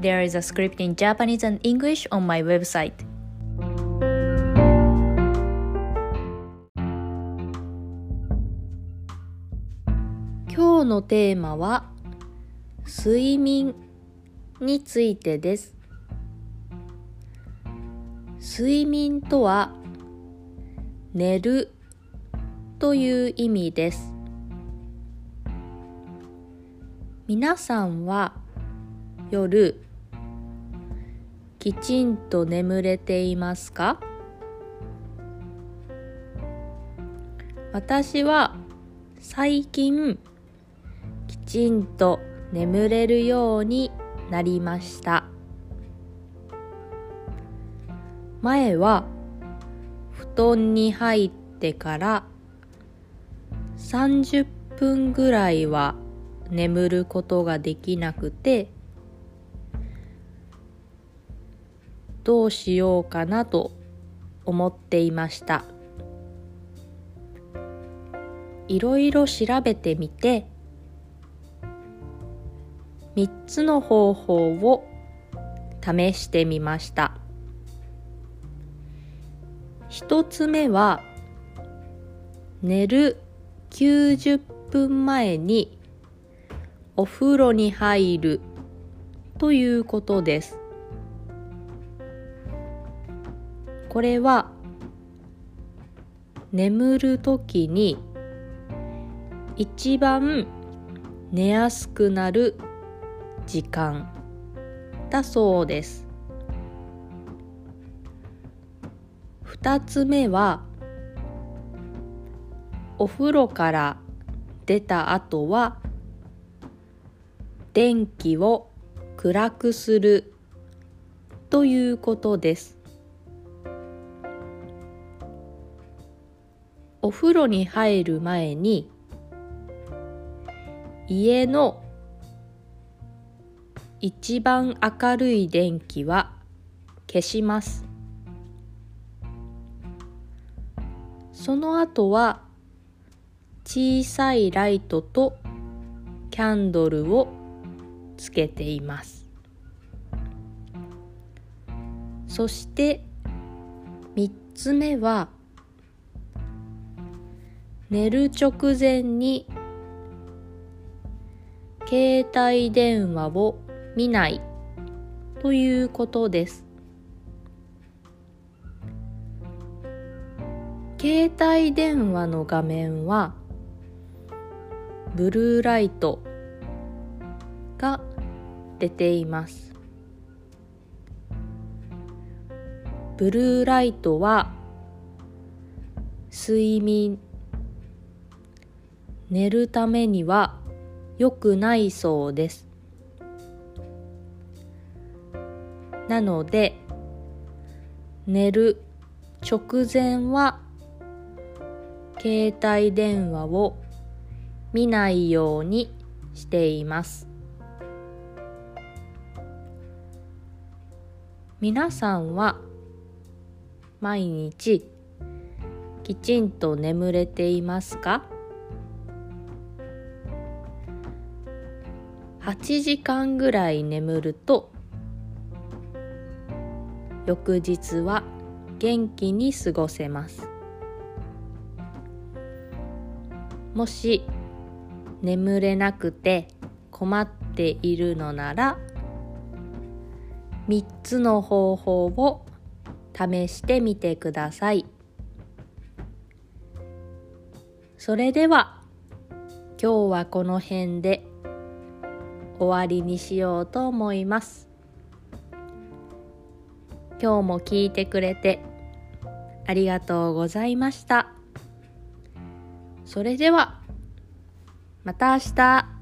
There is a script in Japanese and English on my website. 今日のテーマは睡眠についてです。睡眠とは寝るという意味です。皆さんは夜きちんと眠れていますか？私は最近きちんと眠れるようになりました。前は布団に入ってから30分ぐらいは眠ることができなくてどうしようかなと思っていました。いろいろ調べてみて3つの方法を試してみました。1つ目は寝る90分前にお風呂に入るということです。これは眠る時に一番寝やすくなる時間だそうです。二つ目はお風呂から出た後は電気を暗くするということです。お風呂に入る前に家の一番明るい電気は消します。その後は小さいライトとキャンドルをつけています。そして3つ目は寝る直前に携帯電話を見ない。ということです。携帯電話の画面はブルーライトが出ています。ブルーライトは睡眠寝るためには良くないそうです。なので寝る直前は携帯電話を見ないようにしています。皆さんは毎日きちんと眠れていますか？8時間ぐらい眠ると翌日は元気に過ごせます。もし眠れなくて困っているのなら3つの方法を試してみてください。それでは今日はこの辺で。終わりにしようと思います。今日も聞いてくれてありがとうございました。それではまた明日。